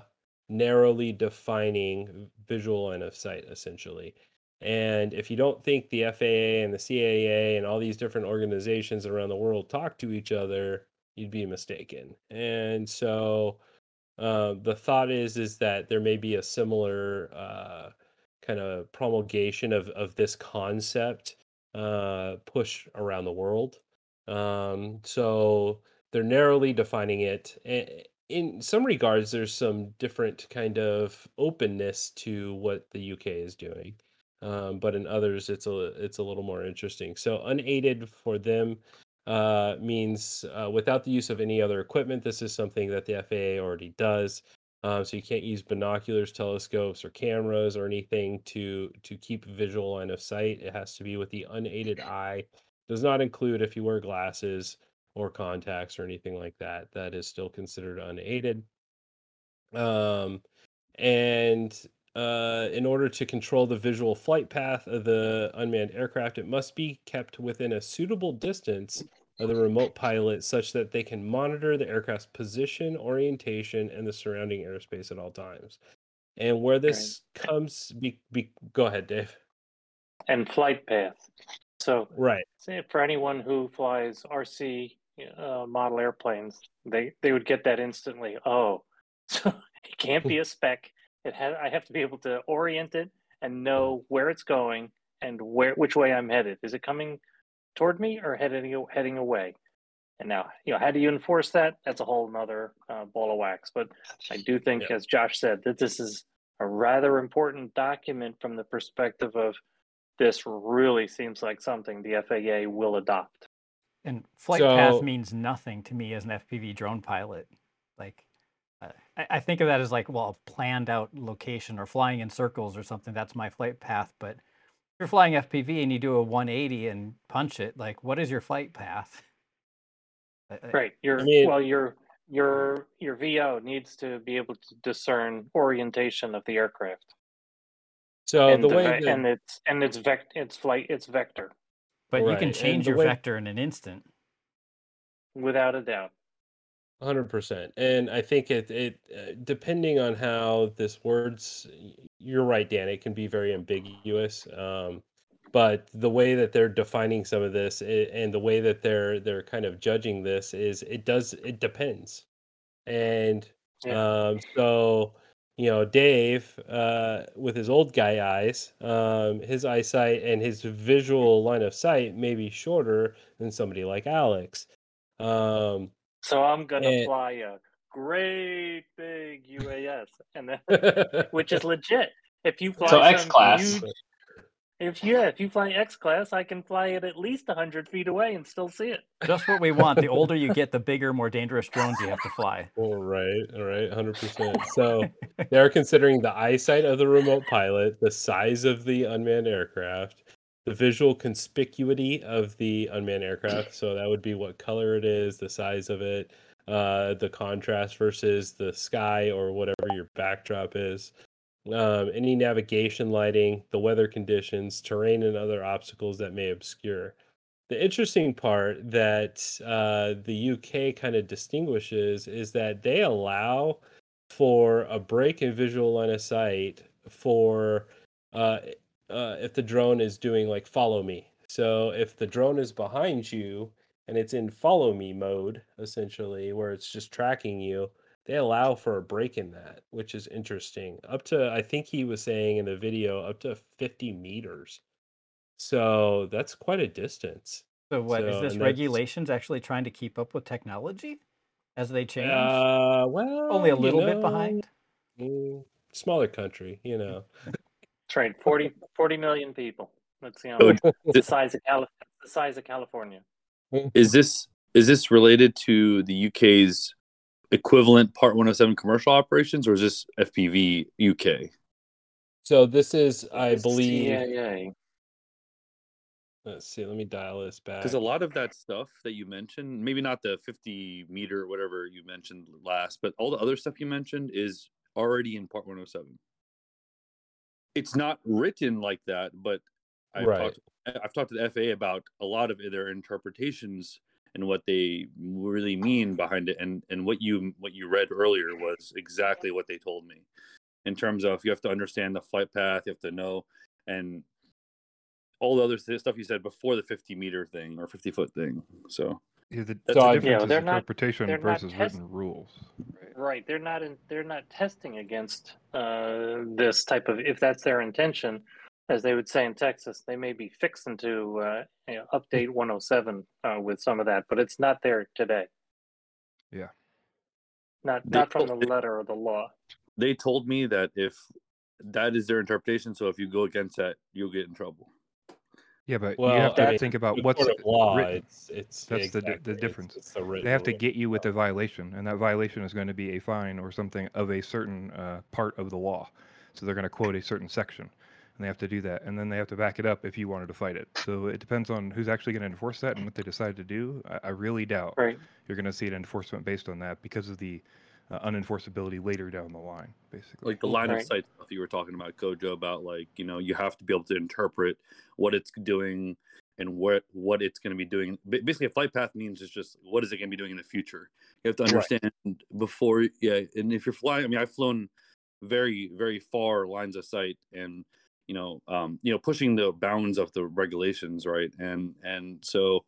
narrowly defining visual line of sight, essentially. And if you don't think the FAA and the CAA and all these different organizations around the world talk to each other, you'd be mistaken. And so uh, the thought is is that there may be a similar uh, kind of promulgation of of this concept uh, push around the world. Um, so they're narrowly defining it. In some regards, there's some different kind of openness to what the UK is doing, um, but in others, it's a it's a little more interesting. So unaided for them uh, means uh, without the use of any other equipment. This is something that the FAA already does. Um, so you can't use binoculars, telescopes, or cameras or anything to to keep visual line of sight. It has to be with the unaided eye. Does not include if you wear glasses or contacts or anything like that. That is still considered unaided. Um, and uh, in order to control the visual flight path of the unmanned aircraft, it must be kept within a suitable distance of the remote pilot such that they can monitor the aircraft's position, orientation, and the surrounding airspace at all times. And where this comes, be, be, go ahead, Dave. And flight path. So, Right. say for anyone who flies RC uh, model airplanes, they they would get that instantly. Oh, *laughs* so it can't be a spec. It has. I have to be able to orient it and know where it's going and where which way I'm headed. Is it coming toward me or heading heading away? And now, you know, how do you enforce that? That's a whole nother uh, ball of wax. But I do think, Yeah. as Josh said, that this is a rather important document from the perspective of this really seems like something the FAA will adopt. And flight path means nothing to me as an FPV drone pilot. Like, uh, I, I think of that as like, well, a planned out location or flying in circles or something. That's my flight path. But if you're flying FPV and you do a 180 and punch it, like, what is your flight path? I- *laughs* I- uh, uh, Right. Your I mean- well, your your your VO needs to be able to discern orientation of the aircraft. So and the the way ve- that, and it's and it's vect it's flight it's vector But you can change your way- vector in an instant. without a doubt. Hundred percent, and I think it it uh, depending on how this words, you're right, Dan. It can be very ambiguous. Um, but the way that they're defining some of this i- and the way that they're they're kind of judging this is it does it depends, and Yeah. um, so you know Dave uh, with his old guy eyes, um, his eyesight and his visual line of sight may be shorter than somebody like Alex. Um, So I'm gonna And- fly a great big UAS, and then *laughs* which is legit. If you fly So some X-class. huge- if yeah, if you fly X class, I can fly it at least hundred feet away and still see it. Just what we want. The older you get, the *laughs* bigger, more dangerous drones you have to fly. All right, all right, hundred percent. So they're considering the eyesight of the remote pilot, the size of the unmanned aircraft, the visual conspicuity of the unmanned aircraft. So that would be what color it is, the size of it, uh, the contrast versus the sky or whatever your backdrop is. Um, any navigation lighting, the weather conditions, terrain, and other obstacles that may obscure. The interesting part that uh, the UK kind of distinguishes is that they allow for a break in visual line of sight for uh, uh, if the drone is doing like follow me. So if the drone is behind you and it's in follow me mode, essentially, where it's just tracking you, they allow for a break in that, which is interesting. Up to, I think he was saying in the video, up to 50 meters. So that's quite a distance. So what is So, this regulations actually trying to keep up with technology as they change? Uh, well, Only a you little bit behind. mm, smaller country, you know. *laughs* That's right. 40, 40 million people. That's you know, So it's the size of Cali- the size of California. is this is this related to the UK's equivalent Part 107 commercial operations, or is this FPV UK? So this is, I believe, CAA. Let's see. Let me dial this back. Because a lot of that stuff that you mentioned, maybe not the 50 meter or whatever you mentioned last, but all the other stuff you mentioned is already in Part 107. It's not written like that, but I've Right. talked I've talked to the FAA about a lot of their interpretations and what they really mean behind it, and and what you what you read earlier was exactly what they told me, in terms of you have to understand the flight path, you have to know, and all the other stuff you said before the 50 meter thing or 50 foot thing. So Yeah, the, That's the a- difference Yeah, is they're not- interpretation they're not versus test- written rules. Right. Right. They're not in, they're not testing against uh, this type of if that's their intention, as they would say in Texas, they may be fixing to uh, you know, update *laughs* 107 uh, with some of that, but it's not there today. Yeah. Not They not from the letter of the law. they told me that if that is their interpretation, so if you go against that, you'll get in trouble. Yeah, but well, you have to I mean, think about what's court law. written. It's it's That's the the exactly, it's- difference. It's, the They have to get you with a violation, and that violation is going to be a fine or something of a certain uh, part of the law. So they're going to quote a certain section, and they have to do that, and then they have to back it up if you wanted to fight it. So it depends on who's actually going to enforce that and what they decide to do. I, I really doubt Right. you're going to see an enforcement based on that because of the uh, unenforceability later down the line, basically. Like the line Right. of sight stuff you were talking about, Kojo, about like you know you have to be able to interpret what it's doing and what what it's going to be doing. Basically, a flight path means it's just what is it going to be doing in the future. You have to Right. understand before, yeah. And if you're flying, I mean, I've flown very very far lines of sight, and you know, um, you know, pushing the bounds of the regulations, right? And and so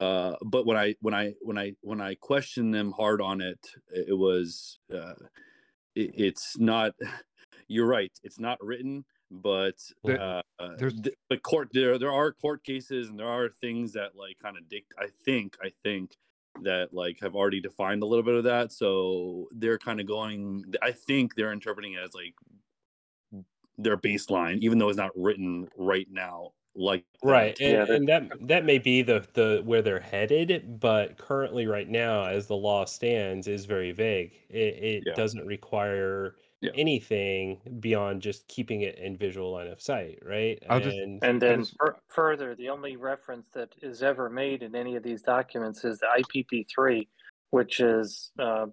uh but when i when i when i when i questioned them hard on it it was uh it, it's not *laughs* you're right it's not written but uh there's- th- but court there there are court cases and there are things that like kind of dict i think i think that like have already defined a little bit of that so they're kind of going i think they're interpreting it as like their baseline even though it's not written right now like that. right and, Yeah, that- and that that may be the the where they're headed but currently right now as the law stands is very vague it, it Yeah. doesn't require Yeah. anything beyond just keeping it in visual line of sight right I'll just- and And then Yes. fur- further, the only reference that is ever made in any of these documents is the IPP3, which is uh,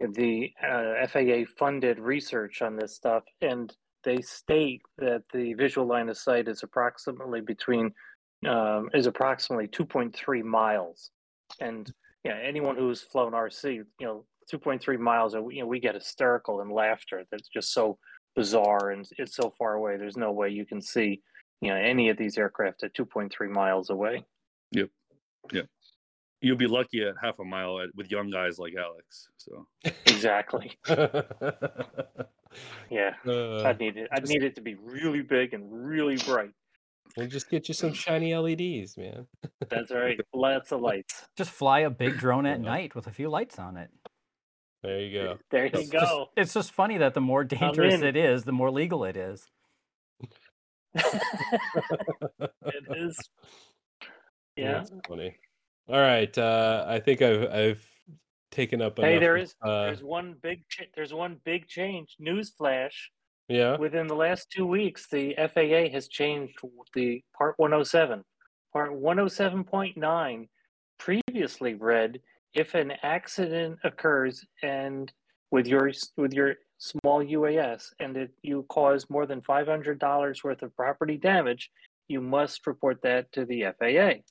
the uh, FAA funded research on this stuff. And they state that the visual line of sight is approximately between um, is approximately 2.3 miles. And yeah, anyone who's flown RC, you know, 2.3 miles, you know, we get hysterical and laughter. That's just so bizarre and it's so far away. There's no way you can see you know any of these aircraft at 2.3 miles away you'll be lucky at half a mile at, with young guys like alex so. Exactly. *laughs* Yeah. Uh, i'd need it i'd just- need it to be really big and really bright. We'll just get you some shiny leds man. That's right. Lots of lights. Just fly a big drone at night with a few lights on it. there you go. There you It's just, go. it's just funny that the more dangerous it is, the more legal it is. *laughs* *laughs* it is. Yeah That's funny. All right. Uh, I think I've I've taken up. hey enough there of, Uh, there's one big ch- there's one big change newsflash yeah. within the last two weeks the faa has changed the part 107 part 107.9 previously read if an accident occurs and with your with your small uas and it, you cause more than $500 worth of property damage you must report that to the faa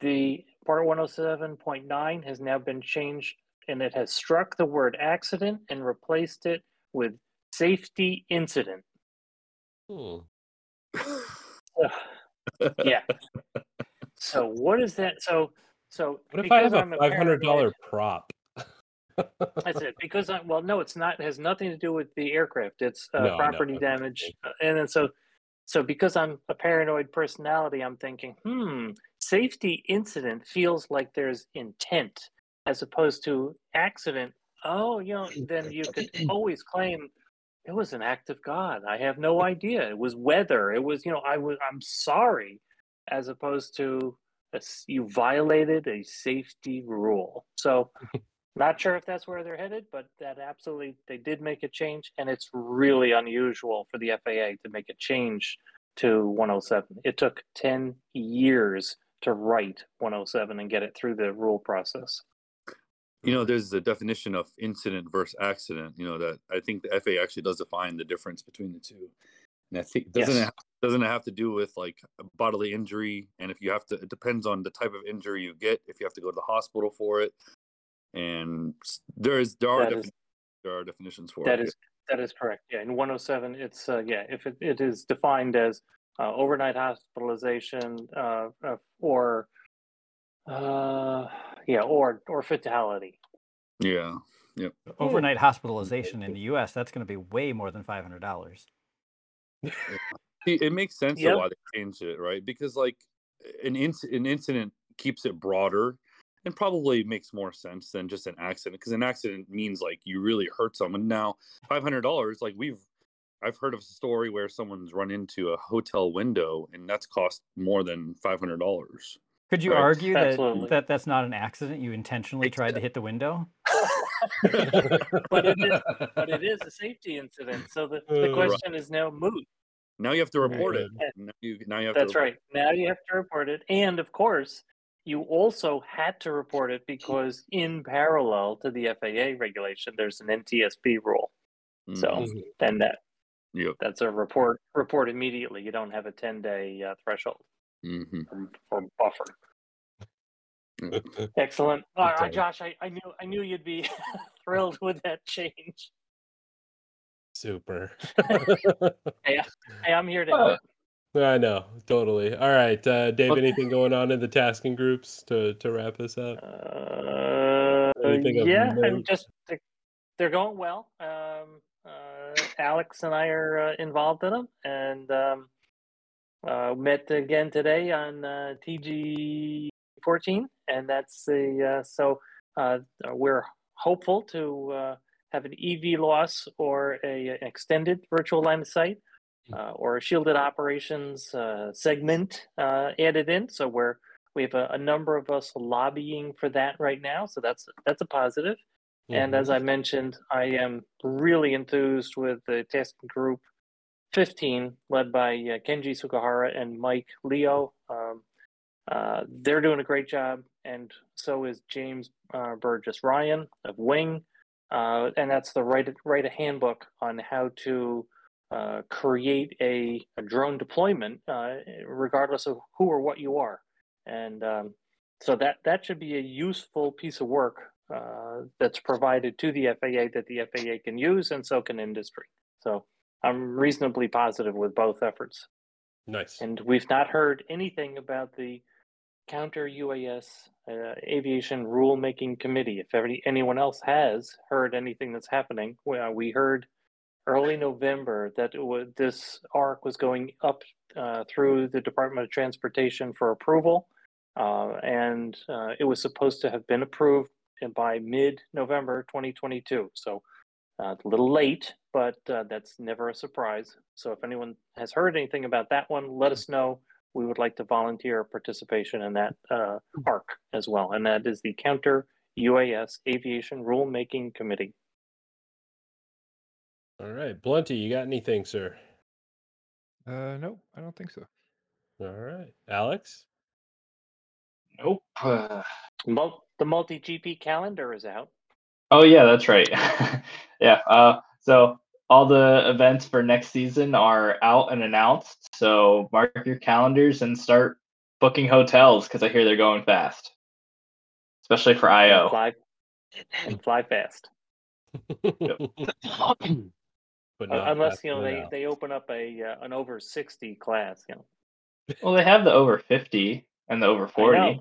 the part 107.9 has now been changed and it has struck the word accident and replaced it with safety incident Hmm. yeah. *laughs* So what is that? So so What if I have because a I'm five hundred dollar prop? *laughs* That's it. Because I well, no, it's not. It has nothing to do with the aircraft. It's uh, No, property that's damage, okay. And then so so because I'm a paranoid personality, I'm thinking, hmm, safety incident feels like there's intent as opposed to accident. Oh, you know, then you could *clears throat* always claim it was an act of God. I have no idea. It was weather. It was, you know, I was. I'm sorry, as opposed to a you violated a safety rule. So, *laughs* not sure if that's where they're headed, but that absolutely they did make a change, and it's really unusual for the FAA to make a change to 107. It took 10 years to write 107 and get it through the rule process. You know, there's the definition of incident versus accident. You know that I think the FAA actually does define the difference between the two, and I think doesn't Yes. it doesn't it have to do with like bodily injury, and if you have to, it depends on the type of injury you get. If you have to go to the hospital for it, and there is there are That is- there are definitions for That it. is that is correct. Yeah, in 107, it's uh, yeah, if it, it is defined as uh, overnight hospitalization uh, uh, or uh, yeah, or or fatality. yeah. Yep. Overnight hospitalization in the U.S. That's going to be way more than five hundred dollars. It makes sense Yep. though why they changed it, right? Because like an inc- an incident keeps it broader and probably makes more sense than just an accident. Because an accident means like you really hurt someone. Now, five hundred dollars, like we've I've heard of a story where someone's run into a hotel window and that's cost more than five hundred dollars. Could you Right. argue that, Absolutely. that that's not an accident? You intentionally tried to hit the window. *laughs* but it is but it is a safety incident. So the, the question is now moot. Now you have to report it. Now you, now you have That's to right. Now you have to report it. And of course, you also had to report it because in parallel to the FAA regulation, there's an NTSB rule. So Mhm. then that Yep. that's a report report immediately. You don't have a 10 day uh, threshold hmm or, or buffer. Excellent. All right, Josh, I, I knew I knew you'd be *laughs* thrilled with that change. Super. *laughs* Hey, I'm here to Uh. I know, totally. All right, uh, Dave. Anything going on in the tasking groups to to wrap this up? Uh, yeah, I'm just they're, they're going well. Alex and I are uh, involved in them, and um, uh, met again today on uh, TG fourteen, and that's the uh, so uh, we're hopeful to uh, have an EVLOS or a an extended virtual line of sight. Uh, or a shielded operations uh, segment uh, added in, so we're we have a, a number of us lobbying for that right now, so that's that's a positive. And Mhm. as I mentioned, I am really enthused with the tasking group 15, led by uh, Kenji Sugahara and Mike Leo. Um, uh, they're doing a great job, and so is James uh, Burgess Ryan of Wing. Uh, and that's the write, write a handbook on how to uh, create a, a drone deployment, uh, regardless of who or what you are. And um, so that, that should be a useful piece of work uh, that's provided to the FAA that the FAA can use, and so can industry. So I'm reasonably positive with both efforts. Nice. And we've not heard anything about the counter UAS uh, aviation rulemaking committee. If any, anyone else has heard anything that's happening, well, we heard early November that was, this ARC was going up uh, through the Department of Transportation for approval, uh, and uh, it was supposed to have been approved by mid-November 2022. So uh, a little late, but uh, that's never a surprise. So if anyone has heard anything about that one, let us know. We would like to volunteer participation in that uh, ARC as well, and that is the Counter UAS Aviation Rulemaking Committee. All right, Blunty, you got anything, sir? Uh, no, I don't think so. All right, Alex. Nope. Uh, Mul- the MultiGP calendar is out. oh yeah, that's right. *laughs* yeah. Uh, so all the events for next season are out and announced. So mark your calendars and start booking hotels because I hear they're going fast, especially for And IO. fly and fly fast. *clears throat* but Uh, unless you know they, out. they open up a uh, an over sixty class. You know, Well, they have the over fifty and the over forty.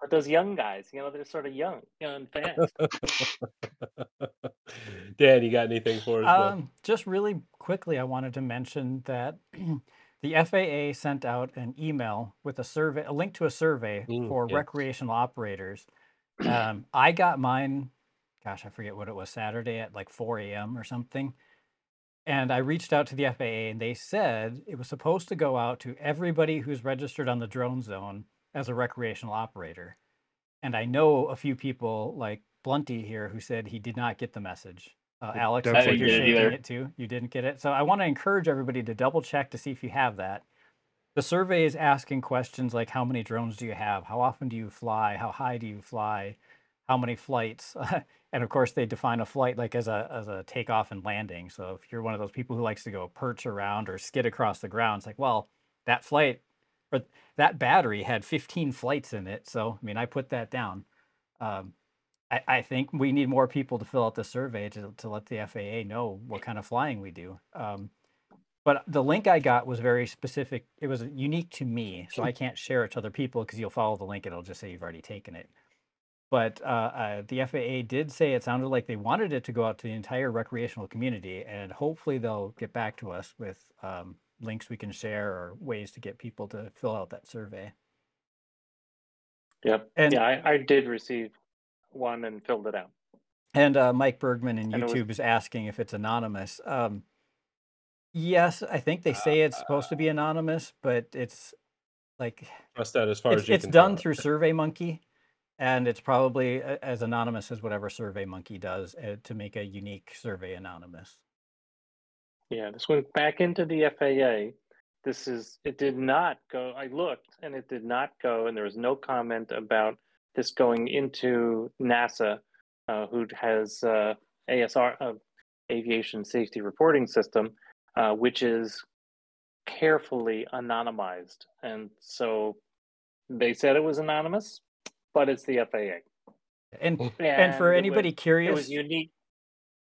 Know, but those young guys, you know, they're sort of young, young and fast. *laughs* Dan, you got anything for us? bud? Um, just really quickly, I wanted to mention that *clears throat* the FAA sent out an email with a survey, a link to a survey Mm, for yes. recreational operators. Um, I got mine, gosh, I forget what it was, Saturday at like 4 a.m. or something. And I reached out to the FAA and they said it was supposed to go out to everybody who's registered on the drone zone as a recreational operator. And I know a few people like Blunty here who said he did not get the message. Uh, I Alex, didn't get you're it shaking either. it too. You didn't get it. So I want to encourage everybody to double check to see if you have that. the survey is asking questions like how many drones do you have? How often do you fly? How high do you fly? How many flights? *laughs* and of course, they define a flight like as a as a takeoff and landing. So if you're one of those people who likes to go perch around or skid across the ground, it's like, well, that flight or that battery had 15 flights in it. So I mean, I put that down. Um, I, I think we need more people to fill out the survey to, to let the FAA know what kind of flying we do. Um, but the link I got was very specific. It was unique to me, so I can't share it to other people because you'll follow the link and it'll just say you've already taken it. But uh, uh, the FAA did say it sounded like they wanted it to go out to the entire recreational community, and hopefully they'll get back to us with um, links we can share or ways to get people to fill out that survey. Yep. And yeah, I, I did receive one and filled it out. and uh, Mike Bergman in And it was YouTube is asking if it's anonymous. Um, yes, I think they say it's supposed to be anonymous, but it's like Trust that as far it's as you it's can done tell. through SurveyMonkey, and it's probably as anonymous as whatever SurveyMonkey does uh, to make a unique survey anonymous. Yeah, this went back into the FAA. This is, it did not go, I looked and it did not go, and there was no comment about this going into NASA, uh, who has uh, ASR, uh, Aviation Safety Reporting System, uh, which is carefully anonymized. And so they said it was anonymous, but it's the FAA. And and And for anybody was, it curious, was unique.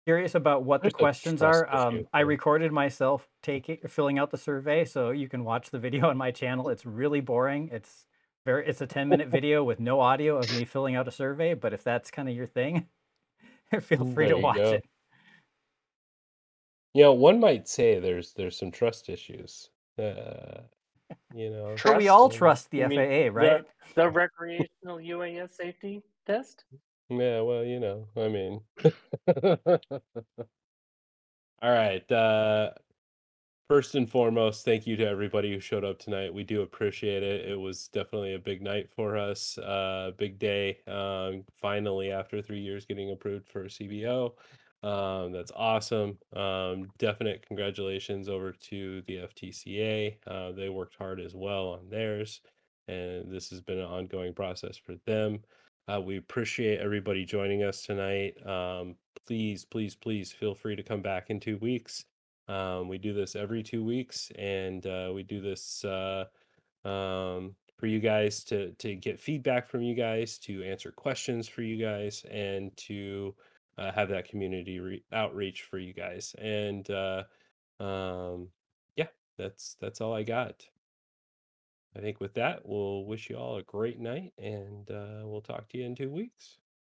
Curious about what the questions are, um. I recorded myself taking filling out the survey, so you can watch the video on my channel. It's really boring. It's very it's a 10 minute *laughs* video with no audio of me filling out a survey, but if that's kind of your thing, *laughs* feel free There to you watch go. it. You know, one might say there's there's some trust issues. Uh, you *laughs* know, But we Trust? all trust the You mean FAA, right? the, the recreational UAS safety test? Yeah, well, you know, I mean. *laughs* All right. Uh, first and foremost, thank you to everybody who showed up tonight. We do appreciate it. It was definitely a big night for us, uh, big day. Um, finally, after three years, getting approved for CBO. Um, that's awesome. Um, definite congratulations over to the FTCA. Uh, they worked hard as well on theirs, and this has been an ongoing process for them. Uh, we appreciate everybody joining us tonight. Um, please, please, please feel free to come back in two weeks. Um, we do this every two weeks, and uh, we do this uh, um, for you guys to to get feedback from you guys, to answer questions for you guys, and to uh, have that community re- outreach for you guys. And uh, um, yeah, that's that's all I got. I think with that, we'll wish you all a great night, and uh, we'll talk to you in two weeks.